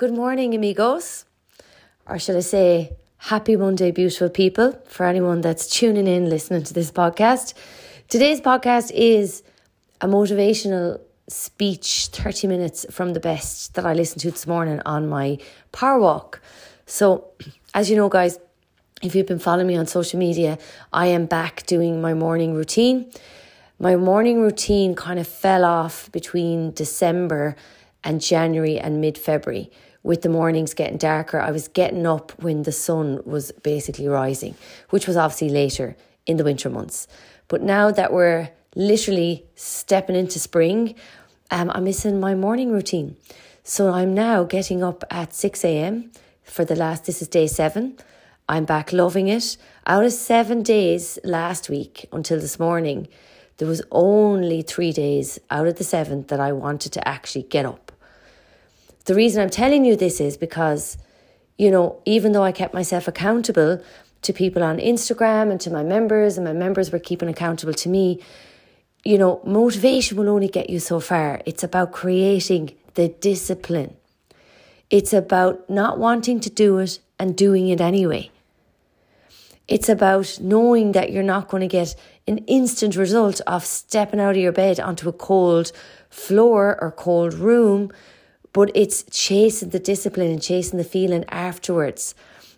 Good morning, amigos. Or should I say, happy Monday, beautiful people, for anyone that's tuning in, listening to this podcast. Today's podcast is a motivational speech, 30 minutes from the best that I listened to this morning on my power walk. So, as you know, guys, if you've been following me on social media, I am back doing my morning routine. My morning routine kind of fell off between December and January and mid February with the mornings getting darker. I was getting up when the sun was basically rising, which was obviously later in the winter months. But now that we're literally stepping into spring, um, I'm missing my morning routine. So I'm now getting up at 6 a.m. for the last, this is day seven. I'm back loving it. Out of seven days last week until this morning, there was only three days out of the seven that I wanted to actually get up. The reason I'm telling you this is because, you know, even though I kept myself accountable to people on Instagram and to my members, and my members were keeping accountable to me, you know, motivation will only get you so far. It's about creating the discipline. It's about not wanting to do it and doing it anyway. It's about knowing that you're not going to get an instant result of stepping out of your bed onto a cold floor or cold room, but it's chasing the discipline and chasing the feeling afterwards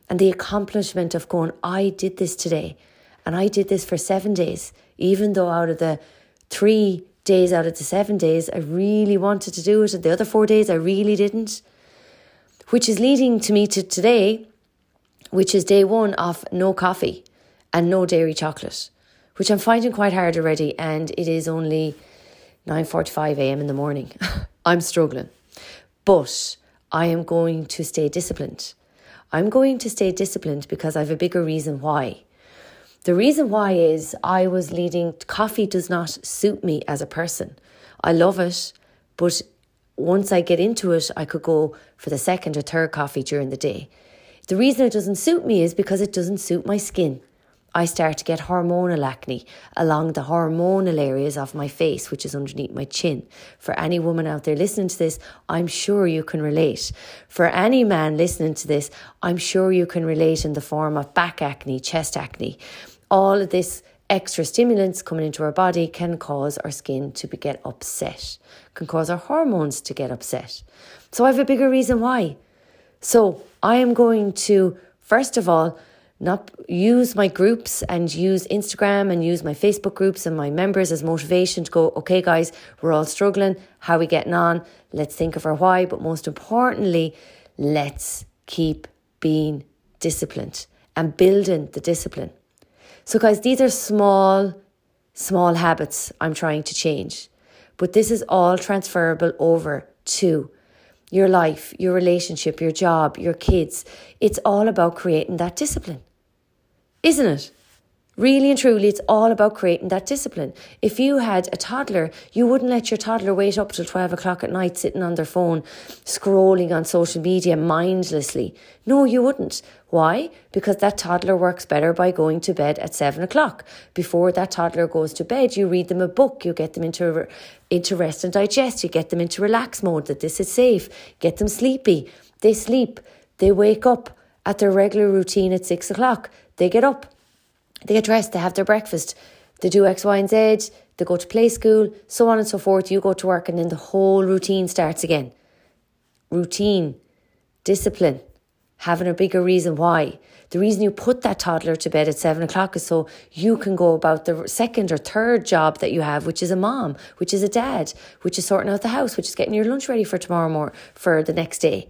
and the accomplishment of going, I did this today and I did this for seven days, even though out of the three days out of the seven days, I really wanted to do it, and the other four days, I really didn't. Which is leading to me to today, which is day one of no coffee and no dairy chocolate, which I'm finding quite hard already, and it is only 9:45 a.m. in the morning. I'm struggling. But I am going to stay disciplined. I'm going to stay disciplined because I have a bigger reason why. The reason why is I was leading, coffee does not suit me as a person. I love it, but once I get into it, I could go for the second or third coffee during the day. The reason it doesn't suit me is because it doesn't suit my skin. I start to get hormonal acne along the hormonal areas of my face, which is underneath my chin. For any woman out there listening to this, I'm sure you can relate. For any man listening to this, I'm sure you can relate in the form of back acne, chest acne all of this extra stimulants coming into our body can cause our skin to get upset, can cause our hormones to get upset. So I have a bigger reason why. So I am going to, first of all, not use my groups and use Instagram and use my Facebook groups and my members as motivation to go, okay, guys, we're all struggling. How are we getting on? Let's think of our why. But most importantly, let's keep being disciplined and building the discipline. So, guys, these are small, small habits I'm trying to change. But this is all transferable over to your life, your relationship, your job, your kids. It's all about creating that discipline, isn't it? Really and truly, it's all about creating that discipline. If you had a toddler, you wouldn't let your toddler wait up till 12 o'clock at night sitting on their phone, scrolling on social media mindlessly. No, you wouldn't. Why? Because that toddler works better by going to bed at 7 o'clock. Before that toddler goes to bed, you read them a book, you get them into, into rest and digest, you get them into relax mode that this is safe, get them sleepy. They sleep, they wake up at their regular routine at 6 o'clock, they get up they get dressed, they have their breakfast, they do X, Y, and Z, they go to play school, so on and so forth. You go to work, and then the whole routine starts again. Routine, discipline, having a bigger reason why. The reason you put that toddler to bed at seven o'clock is so you can go about the second or third job that you have, which is a mom, which is a dad, which is sorting out the house, which is getting your lunch ready for tomorrow more for the next day.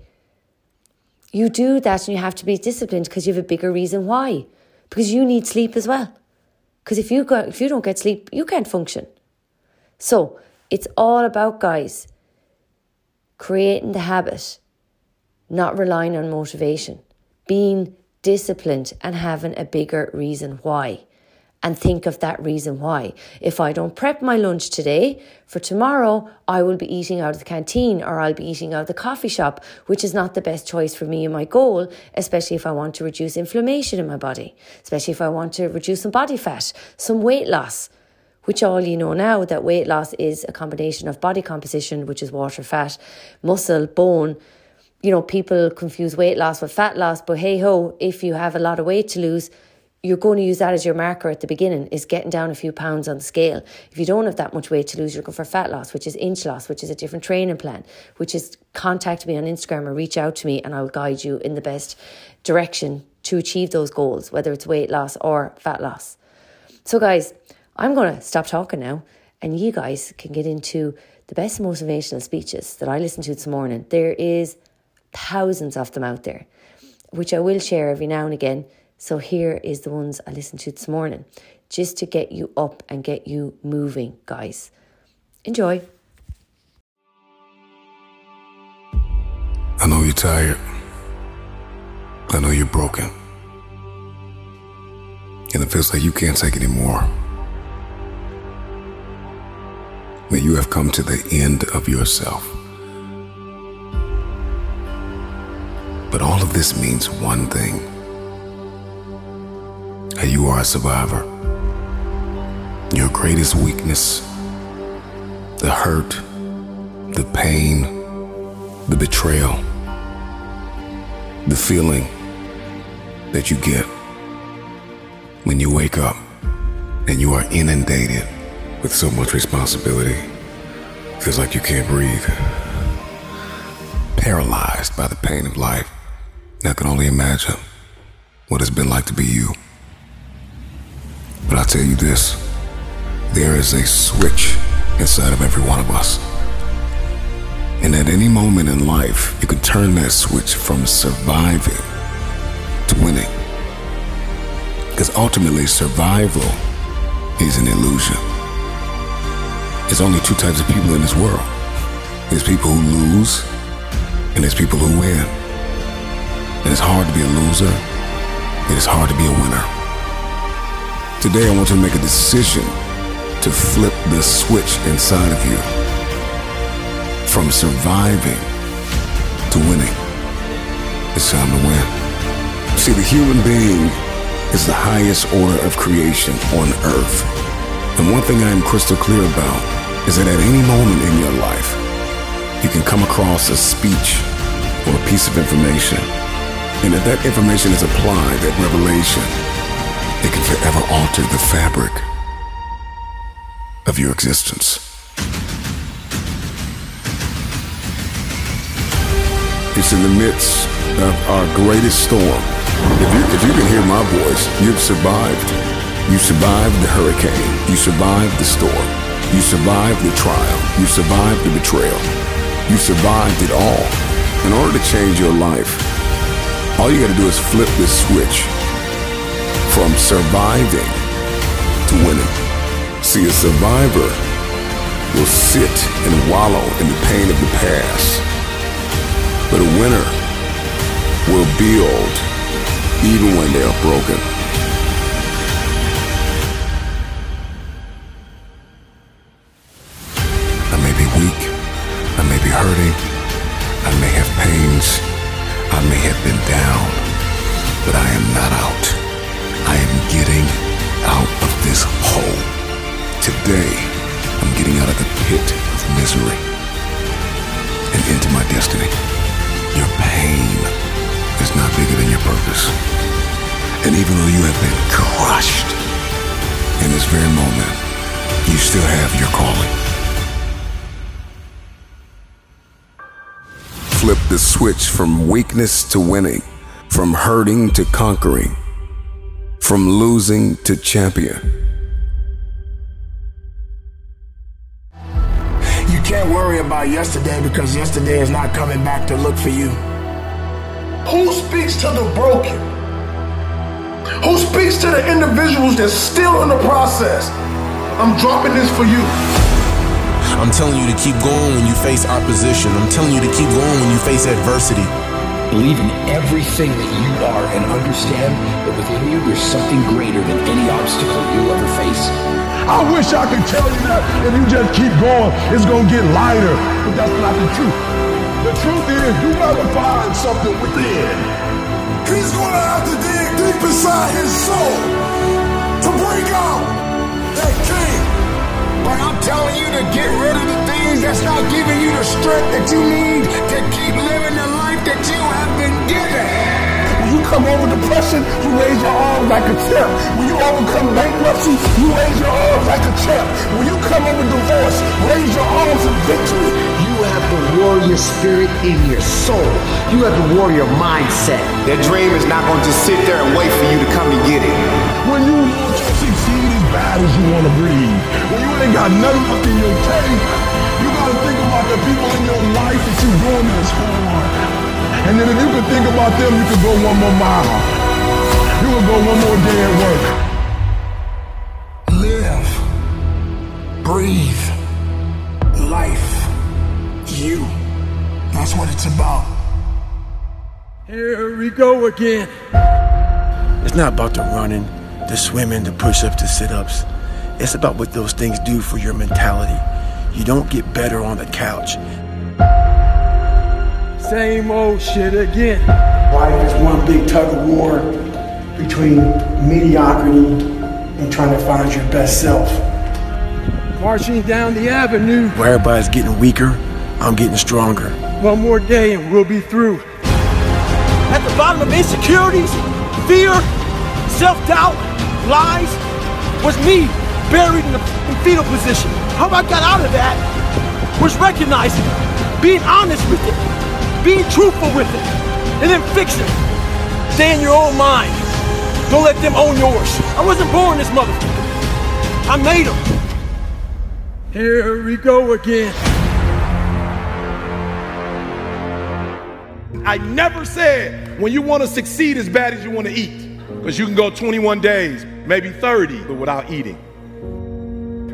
You do that and you have to be disciplined because you have a bigger reason why because you need sleep as well. Because if you go, if you don't get sleep, you can't function. So it's all about guys creating the habit, not relying on motivation, being disciplined and having a bigger reason why and think of that reason why. If I don't prep my lunch today, for tomorrow, I will be eating out of the canteen or I'll be eating out of the coffee shop, which is not the best choice for me and my goal, especially if I want to reduce inflammation in my body, especially if I want to reduce some body fat, some weight loss. Which all you know now that weight loss is a combination of body composition, which is water, fat, muscle, bone, you know, people confuse weight loss with fat loss, but hey ho, if you have a lot of weight to lose, you're going to use that as your marker at the beginning is getting down a few pounds on the scale. If you don't have that much weight to lose, you're going for fat loss, which is inch loss, which is a different training plan, which is contact me on Instagram or reach out to me and I'll guide you in the best direction to achieve those goals, whether it's weight loss or fat loss. So guys, I'm going to stop talking now and you guys can get into the best motivational speeches that I listened to this morning. There is thousands of them out there, which I will share every now and again so here is the ones I listened to this morning, just to get you up and get you moving, guys. Enjoy. I know you're tired. I know you're broken. And it feels like you can't take anymore. That you have come to the end of yourself. But all of this means one thing that you are a survivor. Your greatest weakness, the hurt, the pain, the betrayal, the feeling that you get when you wake up and you are inundated with so much responsibility. Feels like you can't breathe. Paralyzed by the pain of life. I can only imagine what it's been like to be you. But I'll tell you this there is a switch inside of every one of us. And at any moment in life, you can turn that switch from surviving to winning. Because ultimately, survival is an illusion. There's only two types of people in this world there's people who lose, and there's people who win. And it's hard to be a loser, it is hard to be a winner. Today, I want you to make a decision to flip the switch inside of you from surviving to winning. It's time to win. See, the human being is the highest order of creation on earth. And one thing I am crystal clear about is that at any moment in your life, you can come across a speech or a piece of information. And if that information is applied, that revelation, it can forever alter the fabric of your existence. It's in the midst of our greatest storm. If you, if you can hear my voice, you've survived. You survived the hurricane. You survived the storm. You survived the trial. You survived the betrayal. You survived it all. In order to change your life, all you gotta do is flip this switch from surviving to winning. See, a survivor will sit and wallow in the pain of the past, but a winner will build even when they are broken. I may be weak, I may be hurting, I may have pains, I may have been down, but I am not out. Getting out of this hole. Today, I'm getting out of the pit of misery and into my destiny. Your pain is not bigger than your purpose. And even though you have been crushed in this very moment, you still have your calling. Flip the switch from weakness to winning, from hurting to conquering from losing to champion. You can't worry about yesterday because yesterday is not coming back to look for you. Who speaks to the broken? Who speaks to the individuals that's still in the process? I'm dropping this for you. I'm telling you to keep going when you face opposition. I'm telling you to keep going when you face adversity. Believe in everything that you are and understand that within you there's something greater than any obstacle you'll ever face. I wish I could tell you that if you just keep going, it's going to get lighter. But that's not the truth. The truth is, you gotta find something within. He's going to have to dig deep inside his soul to bring out that king. But I'm telling you to get rid of the things that's not giving you the strength that you need to keep living over depression, you raise your arms like a champ. When you overcome bankruptcy, you raise your arms like a champ. When you come over divorce, raise your arms in victory. You have the warrior spirit in your soul. You have the warrior mindset. That dream is not going to just sit there and wait for you to come and get it. When you want to succeed as bad as you want to breathe, when you ain't got nothing left in your tank, you got to think about the people in your life that you're doing this for. And then if you could think about them, you could go one more mile. You could go one more day at work. Live. Breathe. Life. You. That's what it's about. Here we go again. It's not about the running, the swimming, the push ups, the sit ups. It's about what those things do for your mentality. You don't get better on the couch. Same old shit again. Life is one big tug of war between mediocrity and trying to find your best self. Marching down the avenue. Where everybody's getting weaker, I'm getting stronger. One more day and we'll be through. At the bottom of insecurities, fear, self doubt, lies, was me buried in the fetal position. How I got out of that was recognizing, being honest with it, being truthful with it, and then fix it. Stay in your own mind. Don't let them own yours. I wasn't born this motherfucker. I made them. Here we go again. I never said when you want to succeed as bad as you want to eat, because you can go 21 days, maybe 30, but without eating.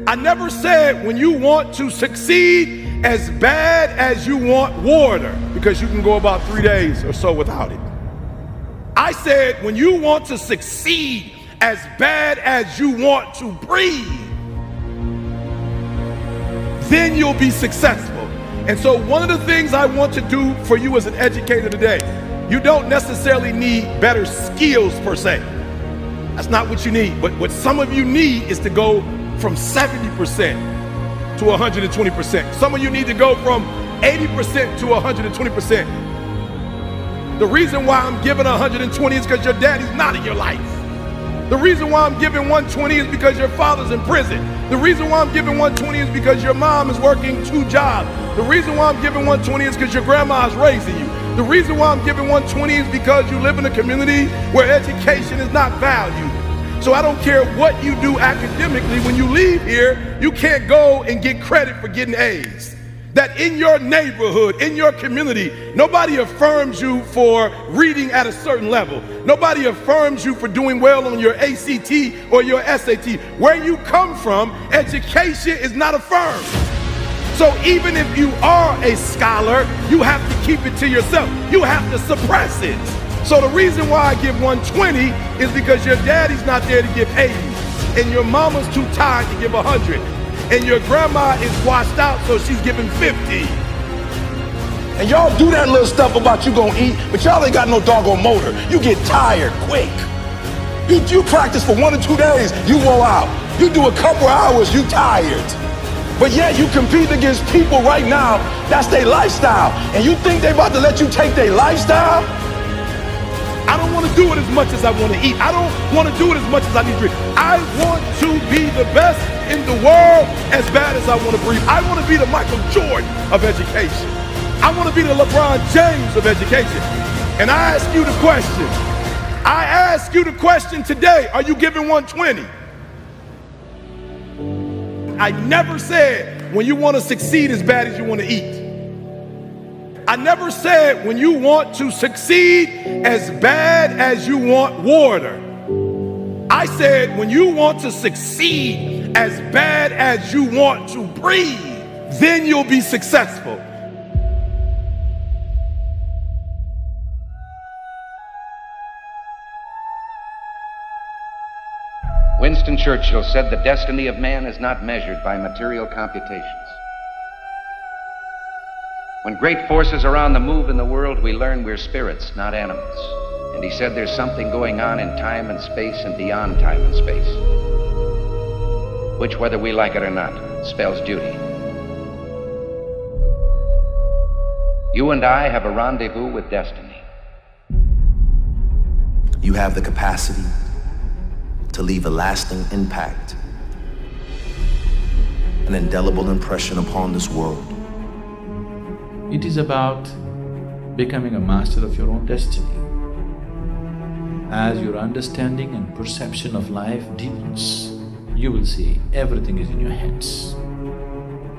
I never said when you want to succeed as bad as you want water, because you can go about three days or so without it. I said, when you want to succeed as bad as you want to breathe, then you'll be successful. And so, one of the things I want to do for you as an educator today, you don't necessarily need better skills per se. That's not what you need. But what some of you need is to go from 70% to 120%. Some of you need to go from 80% to 120%. The reason why I'm giving 120 is because your daddy's not in your life. The reason why I'm giving 120 is because your father's in prison. The reason why I'm giving 120 is because your mom is working two jobs. The reason why I'm giving 120 is because your grandma is raising you. The reason why I'm giving 120 is because you live in a community where education is not valued. So I don't care what you do academically, when you leave here, you can't go and get credit for getting A's. That in your neighborhood, in your community, nobody affirms you for reading at a certain level. Nobody affirms you for doing well on your ACT or your SAT. Where you come from, education is not affirmed. So even if you are a scholar, you have to keep it to yourself. You have to suppress it. So the reason why I give 120 is because your daddy's not there to give 80, and your mama's too tired to give 100, and your grandma is washed out, so she's giving 50. And y'all do that little stuff about you gonna eat, but y'all ain't got no doggone motor. You get tired quick. You, you practice for one or two days, you wore out. You do a couple hours, you tired. But yet you compete against people right now, that's their lifestyle. And you think they about to let you take their lifestyle? I don't want to do it as much as I want to eat. I don't want to do it as much as I need to drink. I want to be the best in the world as bad as I want to breathe. I want to be the Michael Jordan of education. I want to be the LeBron James of education. And I ask you the question. I ask you the question today. Are you giving 120? I never said when you want to succeed as bad as you want to eat. I never said when you want to succeed as bad as you want water. I said when you want to succeed as bad as you want to breathe, then you'll be successful. Winston Churchill said the destiny of man is not measured by material computations. When great forces are on the move in the world, we learn we're spirits, not animals. And he said there's something going on in time and space and beyond time and space, which, whether we like it or not, spells duty. You and I have a rendezvous with destiny. You have the capacity to leave a lasting impact, an indelible impression upon this world. It is about becoming a master of your own destiny. As your understanding and perception of life deepens, you will see everything is in your hands.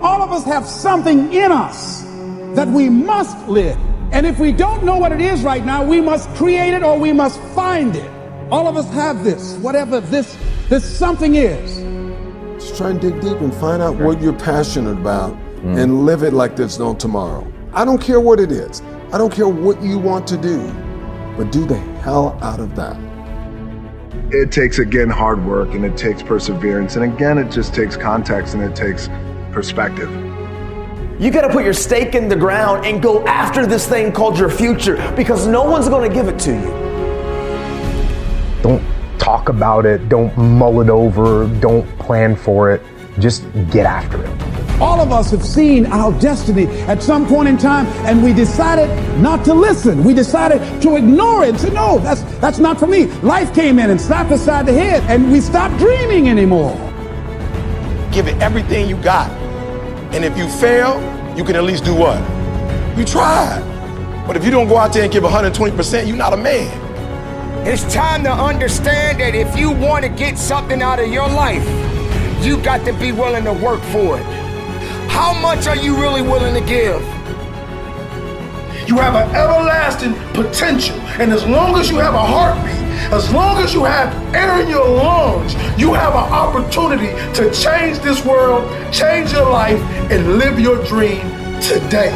All of us have something in us that we must live. And if we don't know what it is right now, we must create it or we must find it. All of us have this, whatever this this something is. Just try and dig deep and find out what you're passionate about hmm. and live it like there's no tomorrow. I don't care what it is. I don't care what you want to do, but do the hell out of that. It takes, again, hard work and it takes perseverance. And again, it just takes context and it takes perspective. You got to put your stake in the ground and go after this thing called your future because no one's going to give it to you. Don't talk about it, don't mull it over, don't plan for it. Just get after it. All of us have seen our destiny at some point in time, and we decided not to listen. We decided to ignore it and say, no, that's, that's not for me. Life came in and slapped us side the head, and we stopped dreaming anymore. Give it everything you got. And if you fail, you can at least do what? You tried. But if you don't go out there and give 120%, you're not a man. It's time to understand that if you want to get something out of your life, you got to be willing to work for it. How much are you really willing to give? You have an everlasting potential. And as long as you have a heartbeat, as long as you have air in your lungs, you have an opportunity to change this world, change your life, and live your dream today.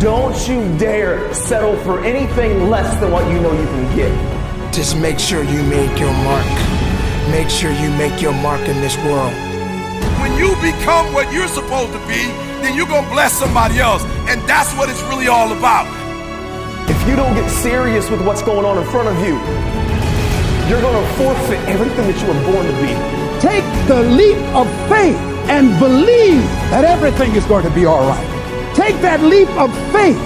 Don't you dare settle for anything less than what you know you can get. Just make sure you make your mark. Make sure you make your mark in this world. When you become what you're supposed to be, then you're going to bless somebody else. And that's what it's really all about. If you don't get serious with what's going on in front of you, you're going to forfeit everything that you were born to be. Take the leap of faith and believe that everything is going to be all right. Take that leap of faith.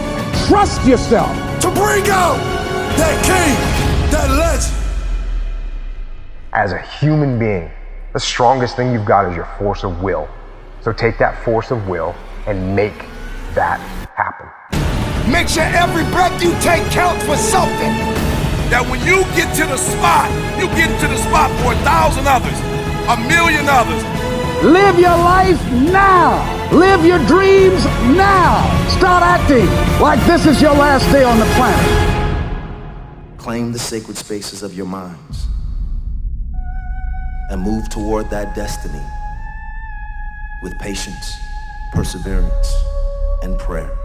Trust yourself. To bring out that king, that legend. As a human being, the strongest thing you've got is your force of will. So take that force of will and make that happen. Make sure every breath you take counts for something. That when you get to the spot, you get to the spot for a thousand others, a million others. Live your life now. Live your dreams now. Start acting like this is your last day on the planet. Claim the sacred spaces of your minds and move toward that destiny with patience, perseverance, and prayer.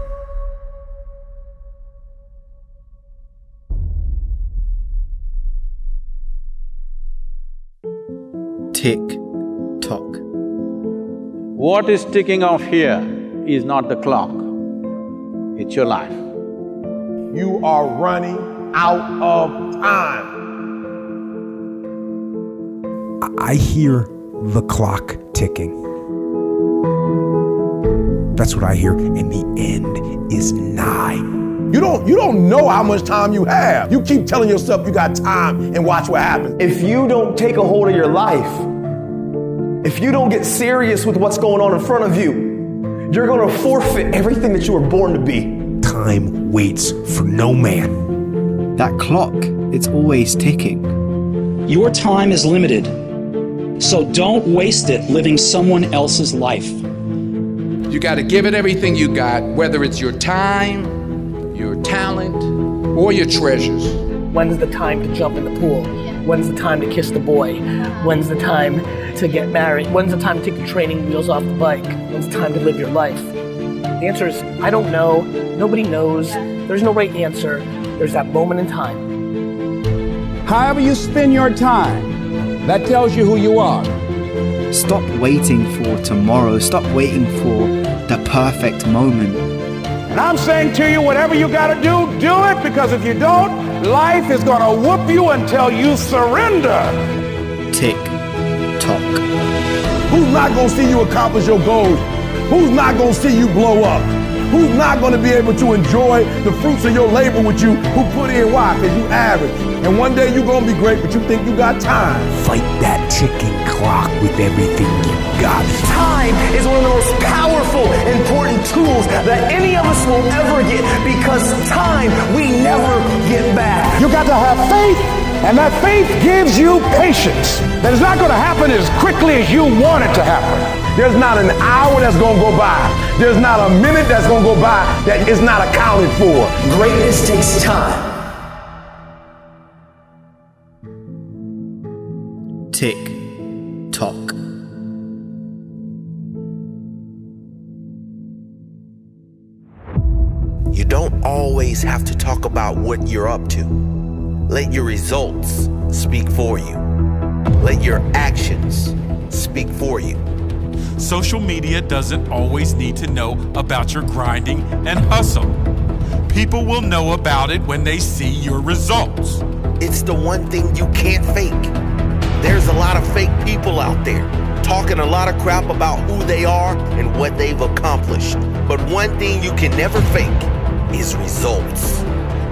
Tick tock. What is ticking off here is not the clock, it's your life. You are running out of time. I hear the clock ticking. That's what I hear, and the end is nigh. You don't you don't know how much time you have. You keep telling yourself you got time and watch what happens. If you don't take a hold of your life, if you don't get serious with what's going on in front of you, you're going to forfeit everything that you were born to be. Time waits for no man. That clock, it's always ticking. Your time is limited, so don't waste it living someone else's life. You got to give it everything you got, whether it's your time, your talent, or your treasures. When's the time to jump in the pool? When's the time to kiss the boy? When's the time to get married? When's the time to take the training wheels off the bike? When's the time to live your life? The answer is I don't know. Nobody knows. There's no right answer. There's that moment in time. However, you spend your time, that tells you who you are. Stop waiting for tomorrow. Stop waiting for the perfect moment. And I'm saying to you, whatever you got to do, do it because if you don't, life is going to whoop you until you surrender. Tick tock. Who's not going to see you accomplish your goals? Who's not going to see you blow up? Who's not going to be able to enjoy the fruits of your labor with you who put in why? Because you average. And one day you're going to be great, but you think you got time. Fight that ticking clock with everything you got. Time is one of the most powerful, important tools that any of us will ever get because time we never get back. You got to have faith, and that faith gives you patience. That it's not going to happen as quickly as you want it to happen. There's not an hour that's going to go by. There's not a minute that's going to go by that is not accounted for. Greatness takes time. Tick tock. You don't always have to talk about what you're up to. Let your results speak for you. Let your actions speak for you. Social media doesn't always need to know about your grinding and hustle. People will know about it when they see your results. It's the one thing you can't fake. There's a lot of fake people out there talking a lot of crap about who they are and what they've accomplished. But one thing you can never fake is results.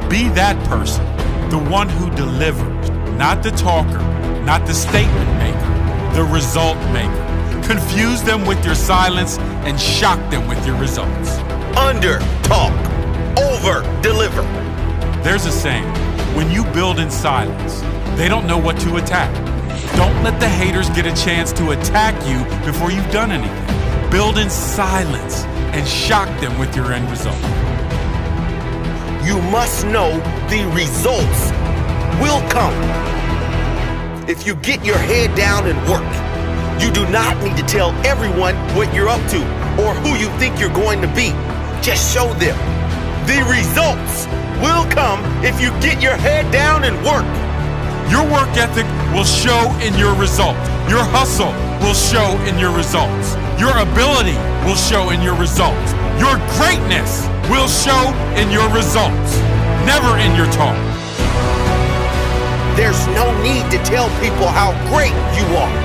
Be that person, the one who delivers, not the talker, not the statement maker, the result maker. Confuse them with your silence and shock them with your results. Under talk, over deliver. There's a saying when you build in silence, they don't know what to attack. Don't let the haters get a chance to attack you before you've done anything. Build in silence and shock them with your end result. You must know the results will come. If you get your head down and work, you do not need to tell everyone what you're up to or who you think you're going to be. Just show them. The results will come if you get your head down and work. Your work ethic will show in your results. Your hustle will show in your results. Your ability will show in your results. Your greatness will show in your results, never in your talk. There's no need to tell people how great you are.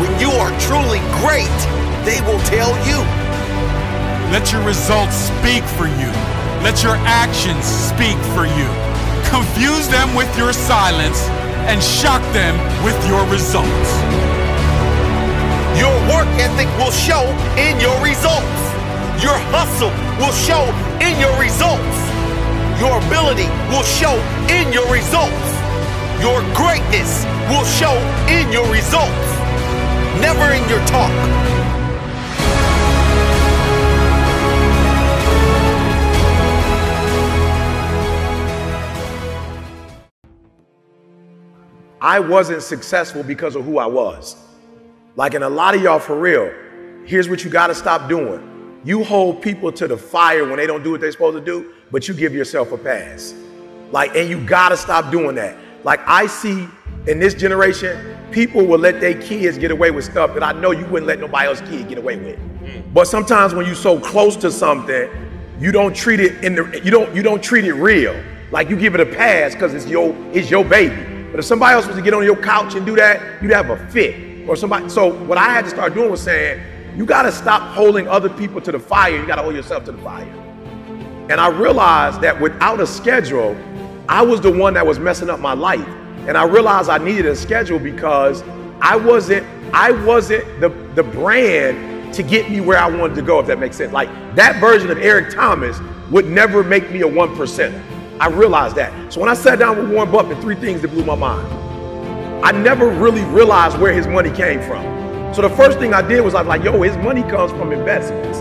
When you are truly great, they will tell you. Let your results speak for you. Let your actions speak for you. Confuse them with your silence and shock them with your results. Your work ethic will show in your results. Your hustle will show in your results. Your ability will show in your results. Your greatness will show in your results, never in your talk. I wasn't successful because of who I was. Like, in a lot of y'all, for real, here's what you got to stop doing. You hold people to the fire when they don't do what they're supposed to do, but you give yourself a pass. Like, and you got to stop doing that. Like, I see in this generation, people will let their kids get away with stuff that I know you wouldn't let nobody else's kid get away with. Mm. But sometimes when you're so close to something, you don't treat it in the you don't you don't treat it real. Like you give it a pass because it's your it's your baby. But if somebody else was to get on your couch and do that, you'd have a fit. Or somebody. So what I had to start doing was saying, you got to stop holding other people to the fire. You got to hold yourself to the fire. And I realized that without a schedule, I was the one that was messing up my life. And I realized I needed a schedule because I wasn't I wasn't the the brand to get me where I wanted to go, if that makes sense. Like that version of Eric Thomas would never make me a one percenter. I realized that. So when I sat down with Warren Buffett, three things that blew my mind. I never really realized where his money came from. So the first thing I did was I was like, yo, his money comes from investments.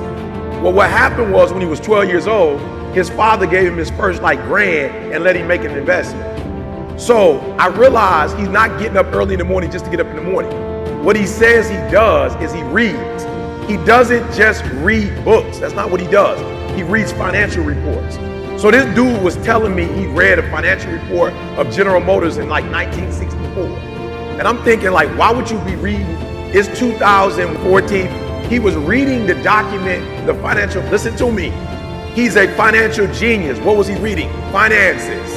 Well, what happened was when he was 12 years old, his father gave him his first like grant and let him make an investment. So I realized he's not getting up early in the morning just to get up in the morning. What he says he does is he reads. He doesn't just read books. That's not what he does. He reads financial reports. So this dude was telling me he read a financial report of General Motors in like 1964. And I'm thinking like, why would you be reading? It's 2014. He was reading the document, the financial, listen to me. He's a financial genius. What was he reading? Finances.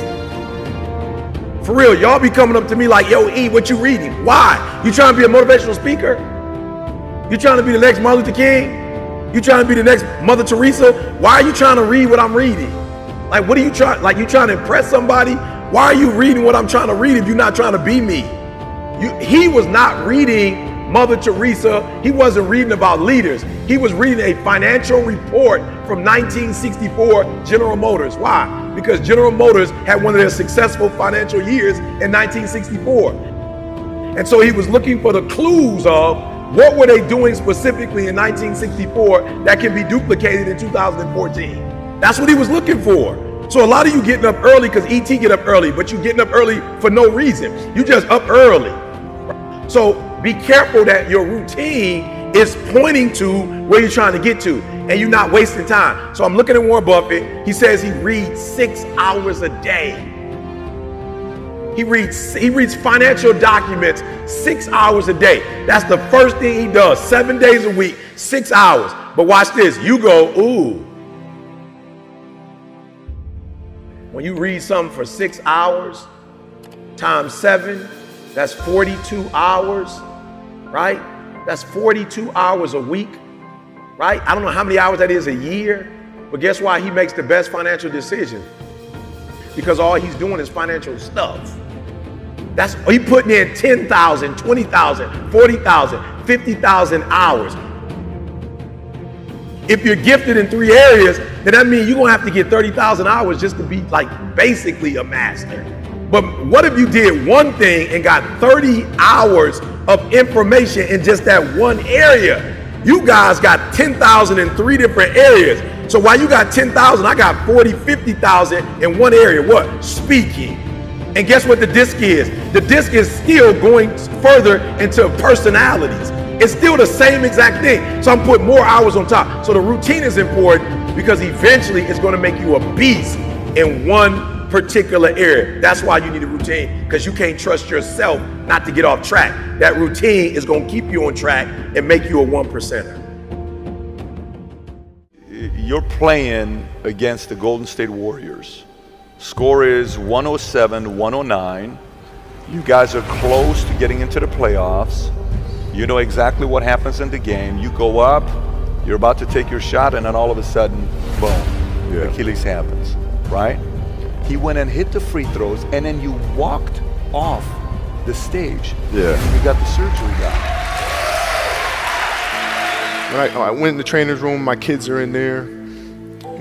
For real, y'all be coming up to me like, yo, E, what you reading? Why? You trying to be a motivational speaker? You trying to be the next Martin Luther King? You trying to be the next Mother Teresa? Why are you trying to read what I'm reading? Like, what are you trying? Like, you trying to impress somebody? Why are you reading what I'm trying to read if you're not trying to be me? You, he was not reading Mother Teresa. He wasn't reading about leaders. He was reading a financial report from 1964 General Motors. Why? Because General Motors had one of their successful financial years in 1964. And so he was looking for the clues of what were they doing specifically in 1964 that can be duplicated in 2014. That's what he was looking for. So a lot of you getting up early because ET get up early, but you getting up early for no reason. You just up early. So be careful that your routine is pointing to where you're trying to get to and you're not wasting time. So I'm looking at Warren Buffett. He says he reads six hours a day. He reads, he reads financial documents six hours a day. That's the first thing he does, seven days a week, six hours. But watch this. You go, ooh. When you read something for six hours times seven, that's 42 hours, right? That's 42 hours a week, right? I don't know how many hours that is a year, but guess why he makes the best financial decision? Because all he's doing is financial stuff. That's he putting in 10,000, 20,000, 40,000, 50,000 hours. If you're gifted in three areas, then that means you're gonna have to get 30,000 hours just to be like basically a master. But what if you did one thing and got 30 hours of information in just that one area? You guys got 10,000 in three different areas. So while you got 10,000, I got 40, 50,000 in one area. What? Speaking. And guess what the disc is? The disc is still going further into personalities. It's still the same exact thing. So I'm putting more hours on top. So the routine is important because eventually it's going to make you a beast in one particular area. That's why you need a routine because you can't trust yourself not to get off track. That routine is going to keep you on track and make you a one percenter. You're playing against the Golden State Warriors. Score is 107 109. You guys are close to getting into the playoffs. You know exactly what happens in the game. You go up, you're about to take your shot, and then all of a sudden, boom, yeah. Achilles happens, right? He went and hit the free throws, and then you walked off the stage. Yeah. And you got the surgery done. When I, oh, I went in the trainer's room, my kids are in there,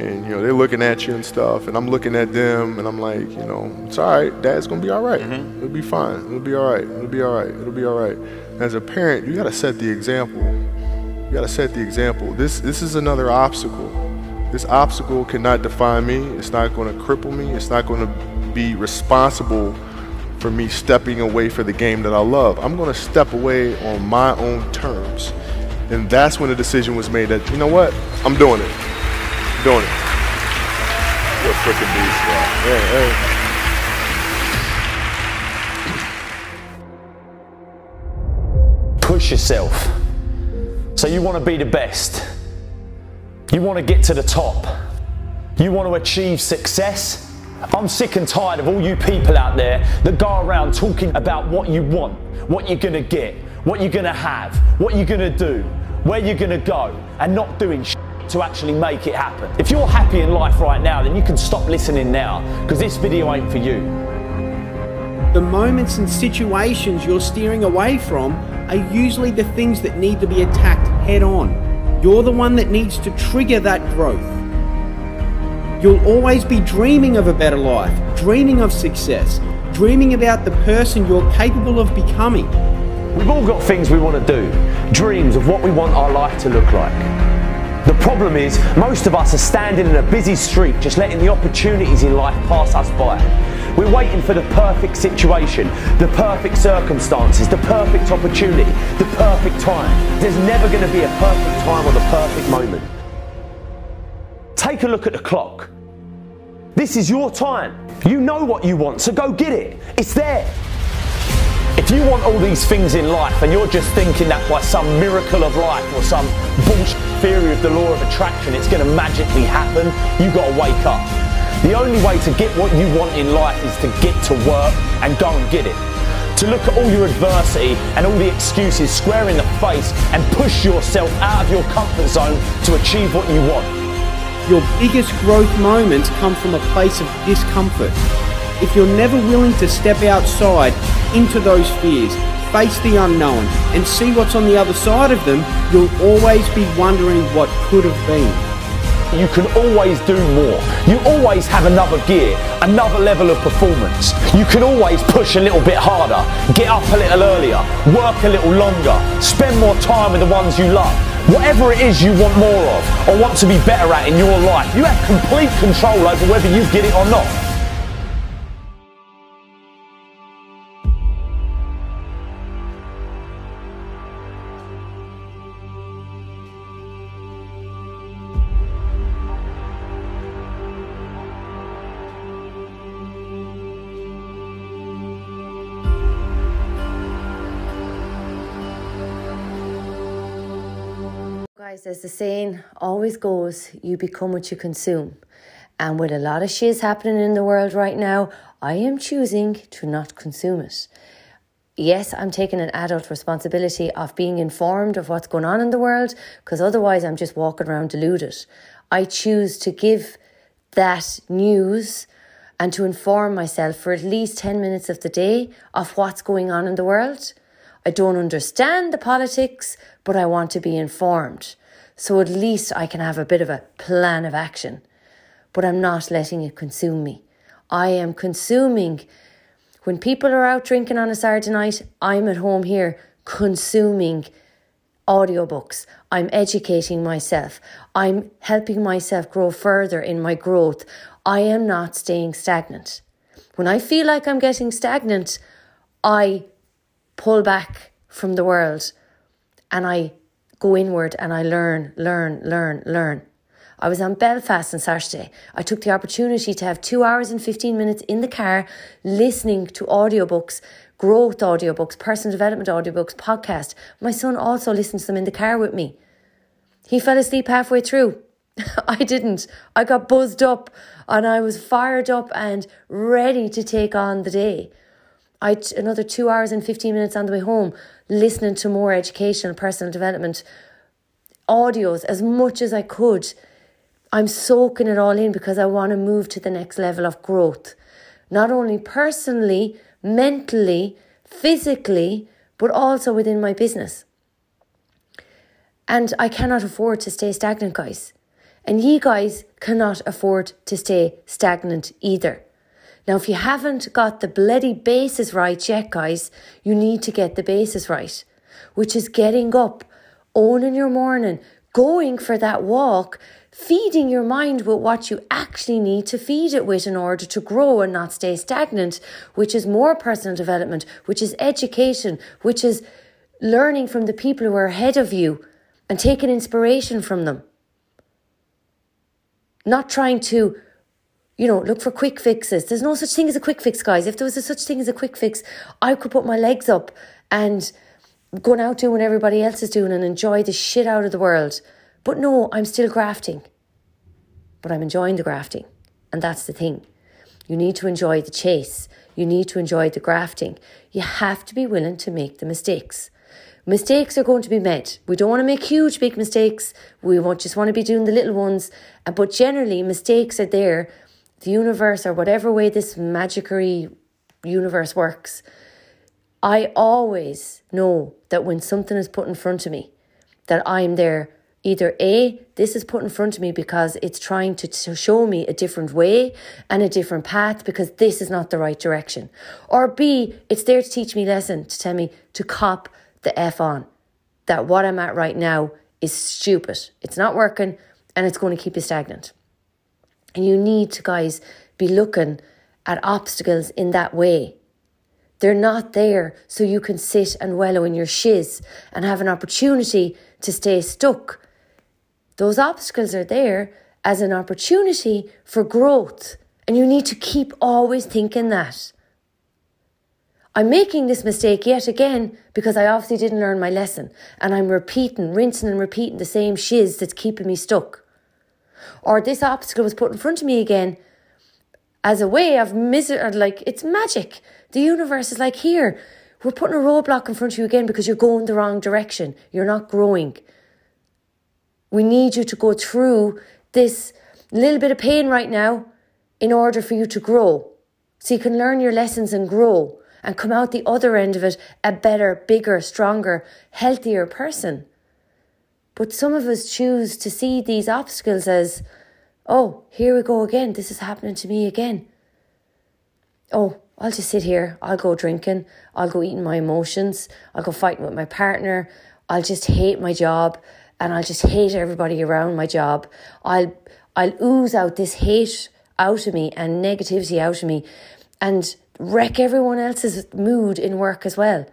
and you know they're looking at you and stuff, and I'm looking at them, and I'm like, you know, it's all right. Dad's gonna be all right. Mm-hmm. It'll be fine. It'll be all right. It'll be all right. It'll be all right. As a parent, you gotta set the example. You gotta set the example. This this is another obstacle. This obstacle cannot define me. It's not going to cripple me. It's not going to be responsible for me stepping away for the game that I love. I'm going to step away on my own terms. And that's when the decision was made that, you know what? I'm doing it. I'm doing it. You're a freaking beast, bro. Yeah, yeah. Push yourself. So you want to be the best. You want to get to the top. You want to achieve success. I'm sick and tired of all you people out there that go around talking about what you want, what you're going to get, what you're going to have, what you're going to do, where you're going to go, and not doing sh- to actually make it happen. If you're happy in life right now, then you can stop listening now because this video ain't for you. The moments and situations you're steering away from are usually the things that need to be attacked head on. You're the one that needs to trigger that growth. You'll always be dreaming of a better life, dreaming of success, dreaming about the person you're capable of becoming. We've all got things we want to do, dreams of what we want our life to look like. Problem is, most of us are standing in a busy street just letting the opportunities in life pass us by. We're waiting for the perfect situation, the perfect circumstances, the perfect opportunity, the perfect time. There's never going to be a perfect time or the perfect moment. Take a look at the clock. This is your time. You know what you want, so go get it. It's there. You want all these things in life and you're just thinking that by some miracle of life or some bullshit theory of the law of attraction it's going to magically happen, you got to wake up. The only way to get what you want in life is to get to work and go and get it. to look at all your adversity and all the excuses square in the face and push yourself out of your comfort zone to achieve what you want. Your biggest growth moments come from a place of discomfort. If you're never willing to step outside into those fears, face the unknown, and see what's on the other side of them, you'll always be wondering what could have been. You can always do more. You always have another gear, another level of performance. You can always push a little bit harder, get up a little earlier, work a little longer, spend more time with the ones you love. Whatever it is you want more of or want to be better at in your life, you have complete control over whether you get it or not. Guys, as the saying always goes, you become what you consume. And with a lot of shiz happening in the world right now, I am choosing to not consume it. Yes, I'm taking an adult responsibility of being informed of what's going on in the world, because otherwise I'm just walking around deluded. I choose to give that news and to inform myself for at least 10 minutes of the day of what's going on in the world. I don't understand the politics, but I want to be informed. So at least I can have a bit of a plan of action. But I'm not letting it consume me. I am consuming. When people are out drinking on a Saturday night, I'm at home here consuming audiobooks. I'm educating myself. I'm helping myself grow further in my growth. I am not staying stagnant. When I feel like I'm getting stagnant, I pull back from the world and I go inward and I learn, learn, learn, learn. I was on Belfast on Saturday. I took the opportunity to have two hours and 15 minutes in the car listening to audiobooks, growth audiobooks, personal development audiobooks, podcast. My son also listens to them in the car with me. He fell asleep halfway through. I didn't. I got buzzed up and I was fired up and ready to take on the day. I t- another two hours and 15 minutes on the way home listening to more educational personal development audios as much as I could. I'm soaking it all in because I want to move to the next level of growth, not only personally, mentally, physically, but also within my business. And I cannot afford to stay stagnant, guys. And ye guys cannot afford to stay stagnant either. Now, if you haven't got the bloody basis right yet, guys, you need to get the basis right, which is getting up, owning your morning, going for that walk, feeding your mind with what you actually need to feed it with in order to grow and not stay stagnant, which is more personal development, which is education, which is learning from the people who are ahead of you and taking inspiration from them. Not trying to you know, look for quick fixes. There's no such thing as a quick fix, guys. If there was a such thing as a quick fix, I could put my legs up and go out doing what everybody else is doing and enjoy the shit out of the world. But no, I'm still grafting. But I'm enjoying the grafting. And that's the thing. You need to enjoy the chase. You need to enjoy the grafting. You have to be willing to make the mistakes. Mistakes are going to be made. We don't want to make huge, big mistakes. We just want to be doing the little ones. Uh, but generally, mistakes are there the universe or whatever way this magicary universe works, I always know that when something is put in front of me, that I'm there. Either A, this is put in front of me because it's trying to, to show me a different way and a different path because this is not the right direction. Or B, it's there to teach me lesson, to tell me to cop the F on. That what I'm at right now is stupid. It's not working and it's going to keep you stagnant. And you need to, guys, be looking at obstacles in that way. They're not there so you can sit and wallow in your shiz and have an opportunity to stay stuck. Those obstacles are there as an opportunity for growth. And you need to keep always thinking that. I'm making this mistake yet again because I obviously didn't learn my lesson and I'm repeating, rinsing and repeating the same shiz that's keeping me stuck or this obstacle was put in front of me again as a way of misery, like it's magic. The universe is like, here, we're putting a roadblock in front of you again because you're going the wrong direction. You're not growing. We need you to go through this little bit of pain right now in order for you to grow. So you can learn your lessons and grow and come out the other end of it a better, bigger, stronger, healthier person. But some of us choose to see these obstacles as, oh, here we go again. This is happening to me again. Oh, I'll just sit here. I'll go drinking. I'll go eating my emotions. I'll go fighting with my partner. I'll just hate my job and I'll just hate everybody around my job. I'll I'll ooze out this hate out of me and negativity out of me and wreck everyone else's mood in work as well.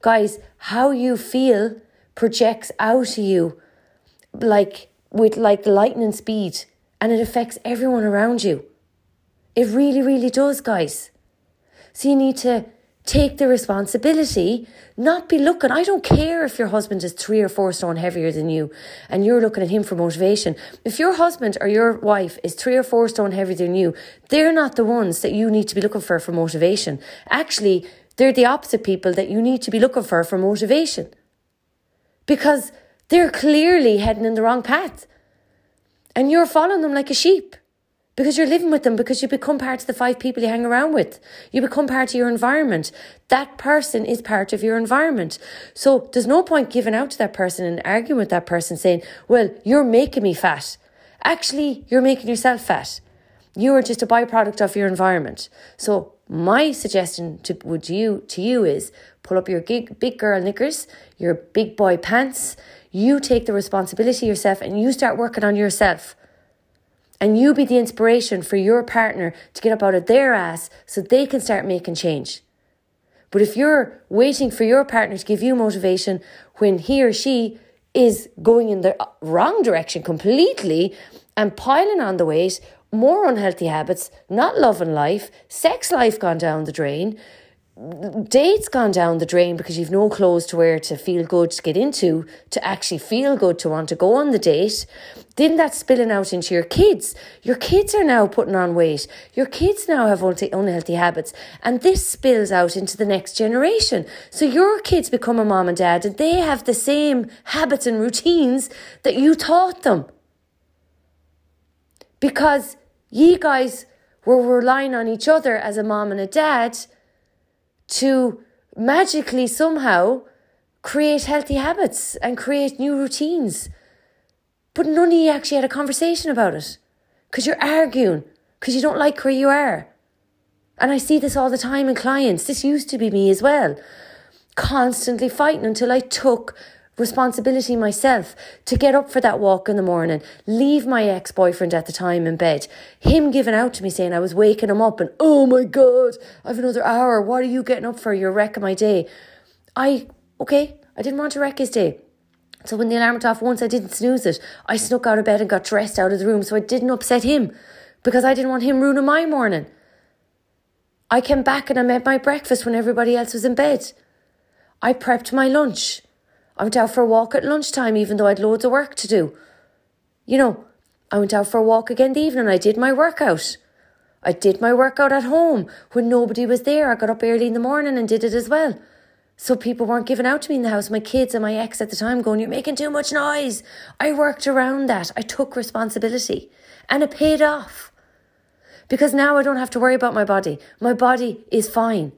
Guys, how you feel projects out of you like with like lightning speed and it affects everyone around you. It really, really does, guys. So you need to take the responsibility, not be looking. I don't care if your husband is three or four stone heavier than you and you're looking at him for motivation. If your husband or your wife is three or four stone heavier than you, they're not the ones that you need to be looking for for motivation. Actually, they're the opposite people that you need to be looking for for motivation because they're clearly heading in the wrong path and you're following them like a sheep because you're living with them because you become part of the five people you hang around with. You become part of your environment. That person is part of your environment. So there's no point giving out to that person and arguing with that person saying, well, you're making me fat. Actually, you're making yourself fat. You are just a byproduct of your environment. So my suggestion to would you to you is pull up your big, big girl knickers, your big boy pants. You take the responsibility yourself and you start working on yourself and you be the inspiration for your partner to get up out of their ass so they can start making change. But if you're waiting for your partner to give you motivation when he or she is going in the wrong direction completely and piling on the weight, more unhealthy habits, not loving life, sex life gone down the drain, dates gone down the drain because you've no clothes to wear to feel good to get into, to actually feel good to want to go on the date, then that's spilling out into your kids. Your kids are now putting on weight. Your kids now have unhealthy habits. And this spills out into the next generation. So your kids become a mom and dad and they have the same habits and routines that you taught them. Because ye guys were relying on each other as a mom and a dad to magically somehow create healthy habits and create new routines. But none of you actually had a conversation about it because you're arguing because you don't like where you are. And I see this all the time in clients. This used to be me as well. Constantly fighting until I took responsibility myself to get up for that walk in the morning, leave my ex boyfriend at the time in bed, him giving out to me saying I was waking him up and, oh my God, I've another hour. What are you getting up for? You're wrecking my day. I, okay, I didn't want to wreck his day. So when the alarm went off once, I didn't snooze it. I snuck out of bed and got dressed out of the room so I didn't upset him because I didn't want him ruining my morning. I came back and I made my breakfast when everybody else was in bed. I prepped my lunch. I went out for a walk at lunchtime, even though I had loads of work to do. You know, I went out for a walk again the evening. I did my workout. I did my workout at home when nobody was there. I got up early in the morning and did it as well. So people weren't giving out to me in the house. My kids and my ex at the time going, You're making too much noise. I worked around that. I took responsibility and it paid off. Because now I don't have to worry about my body. My body is fine.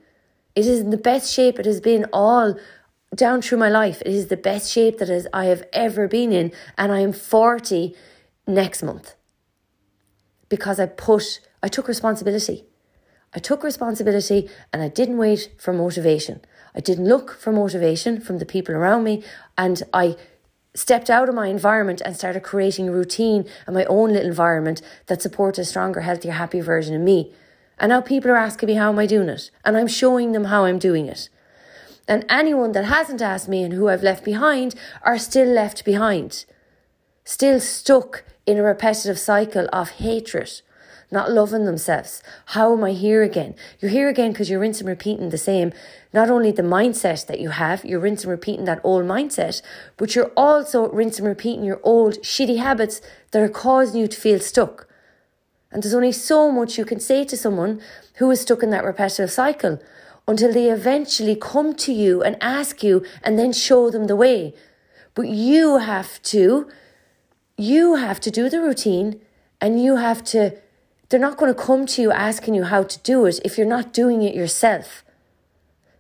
It is in the best shape it has been all down through my life. It is the best shape that is, I have ever been in, and I am 40 next month because I put, I took responsibility. I took responsibility and I didn't wait for motivation. I didn't look for motivation from the people around me, and I stepped out of my environment and started creating a routine and my own little environment that supports a stronger, healthier, happier version of me. And now people are asking me how am I doing it, and I'm showing them how I'm doing it. And anyone that hasn't asked me and who I've left behind are still left behind, still stuck in a repetitive cycle of hatred, not loving themselves. How am I here again? You're here again because you're rinsing repeating the same, not only the mindset that you have, you're rinsing repeating that old mindset, but you're also rinsing repeating your old shitty habits that are causing you to feel stuck. And there's only so much you can say to someone who is stuck in that repetitive cycle. Until they eventually come to you and ask you and then show them the way. But you have to, you have to do the routine and you have to, they're not going to come to you asking you how to do it if you're not doing it yourself.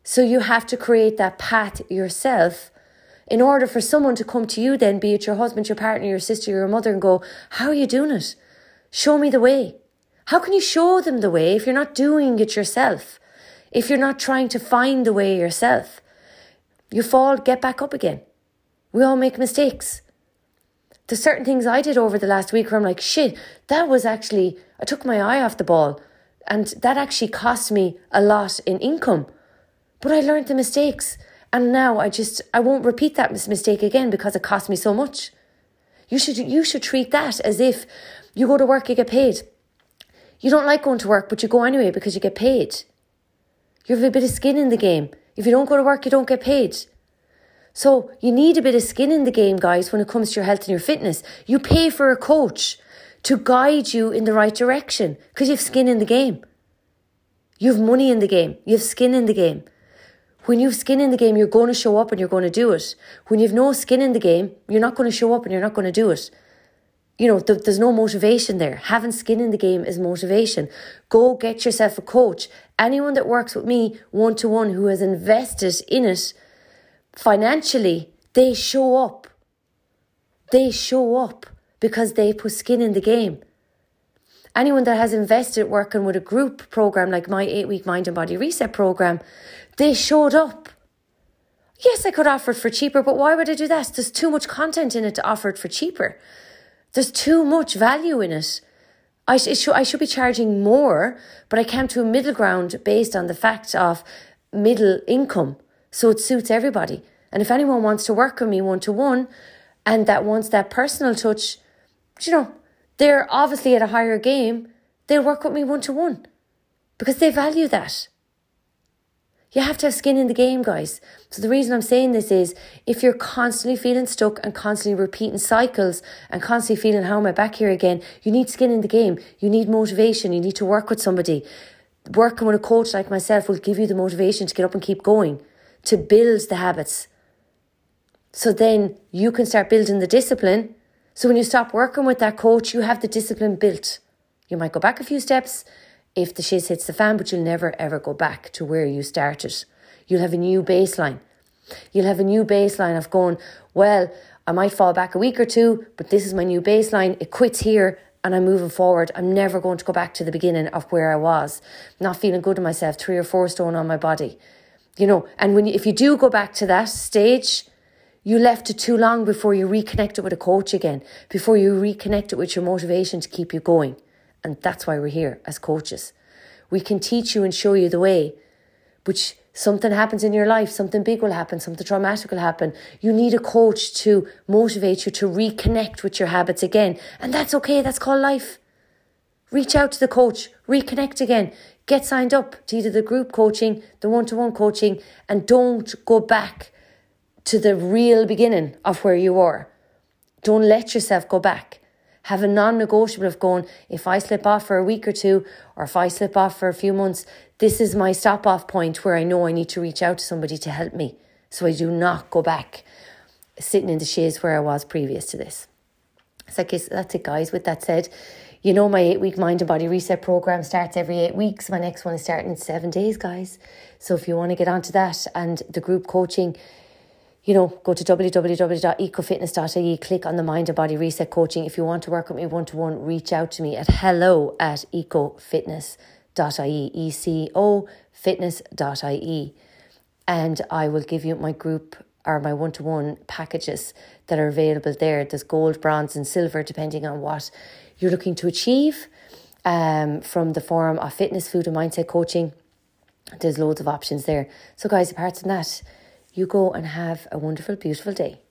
So you have to create that path yourself in order for someone to come to you, then, be it your husband, your partner, your sister, your mother, and go, How are you doing it? Show me the way. How can you show them the way if you're not doing it yourself? If you're not trying to find the way yourself? You fall, get back up again. We all make mistakes. There's certain things I did over the last week where I'm like, shit, that was actually, I took my eye off the ball and that actually cost me a lot in income. But I learned the mistakes and now I just, I won't repeat that mistake again because it cost me so much. You should, you should treat that as if you go to work, you get paid. You don't like going to work, but you go anyway because you get paid. You have a bit of skin in the game. If you don't go to work, you don't get paid. So you need a bit of skin in the game, guys, when it comes to your health and your fitness. You pay for a coach to guide you in the right direction because you have skin in the game. You have money in the game. You have skin in the game. When you have skin in the game, you're going to show up and you're going to do it. When you have no skin in the game, you're not going to show up and you're not going to do it. You know, th- there's no motivation there. Having skin in the game is motivation. Go get yourself a coach. Anyone that works with me one to one who has invested in it financially, they show up. They show up because they put skin in the game. Anyone that has invested working with a group program like my eight week mind and body reset program, they showed up. Yes, I could offer it for cheaper, but why would I do that? There's too much content in it to offer it for cheaper. There's too much value in it. I, sh- I should be charging more, but I came to a middle ground based on the fact of middle income. So it suits everybody. And if anyone wants to work with me one to one and that wants that personal touch, you know, they're obviously at a higher game. They'll work with me one to one because they value that. You have to have skin in the game, guys. So the reason I'm saying this is if you're constantly feeling stuck and constantly repeating cycles and constantly feeling how am I back here again, you need skin in the game. You need motivation. You need to work with somebody. Working with a coach like myself will give you the motivation to get up and keep going, to build the habits. So then you can start building the discipline. So when you stop working with that coach, you have the discipline built. You might go back a few steps, if the shiz hits the fan, but you'll never ever go back to where you started. You'll have a new baseline. You'll have a new baseline of going, well, I might fall back a week or two, but this is my new baseline. It quits here and I'm moving forward. I'm never going to go back to the beginning of where I was. Not feeling good to myself, three or four stone on my body. You know, and when you, if you do go back to that stage, you left it too long before you reconnected with a coach again, before you reconnected with your motivation to keep you going. And that's why we're here as coaches. We can teach you and show you the way, but something happens in your life, something big will happen, something traumatic will happen. You need a coach to motivate you to reconnect with your habits again. And that's okay, that's called life. Reach out to the coach, reconnect again, get signed up to either the group coaching, the one to one coaching, and don't go back to the real beginning of where you were. Don't let yourself go back have a non negotiable of going, if I slip off for a week or two, or if I slip off for a few months, this is my stop off point where I know I need to reach out to somebody to help me. So I do not go back sitting in the chaise where I was previous to this. So that's it, guys. With that said, you know, my eight week mind and body reset program starts every eight weeks. My next one is starting in seven days, guys. So if you want to get onto that and the group coaching, you know, go to www.ecofitness.ie, click on the Mind and Body Reset Coaching. If you want to work with me one to one, reach out to me at hello at ecofitness.ie, E C O fitness.ie. And I will give you my group or my one to one packages that are available there. There's gold, bronze, and silver, depending on what you're looking to achieve um, from the form of fitness, food, and mindset coaching. There's loads of options there. So, guys, apart from that, you go and have a wonderful, beautiful day.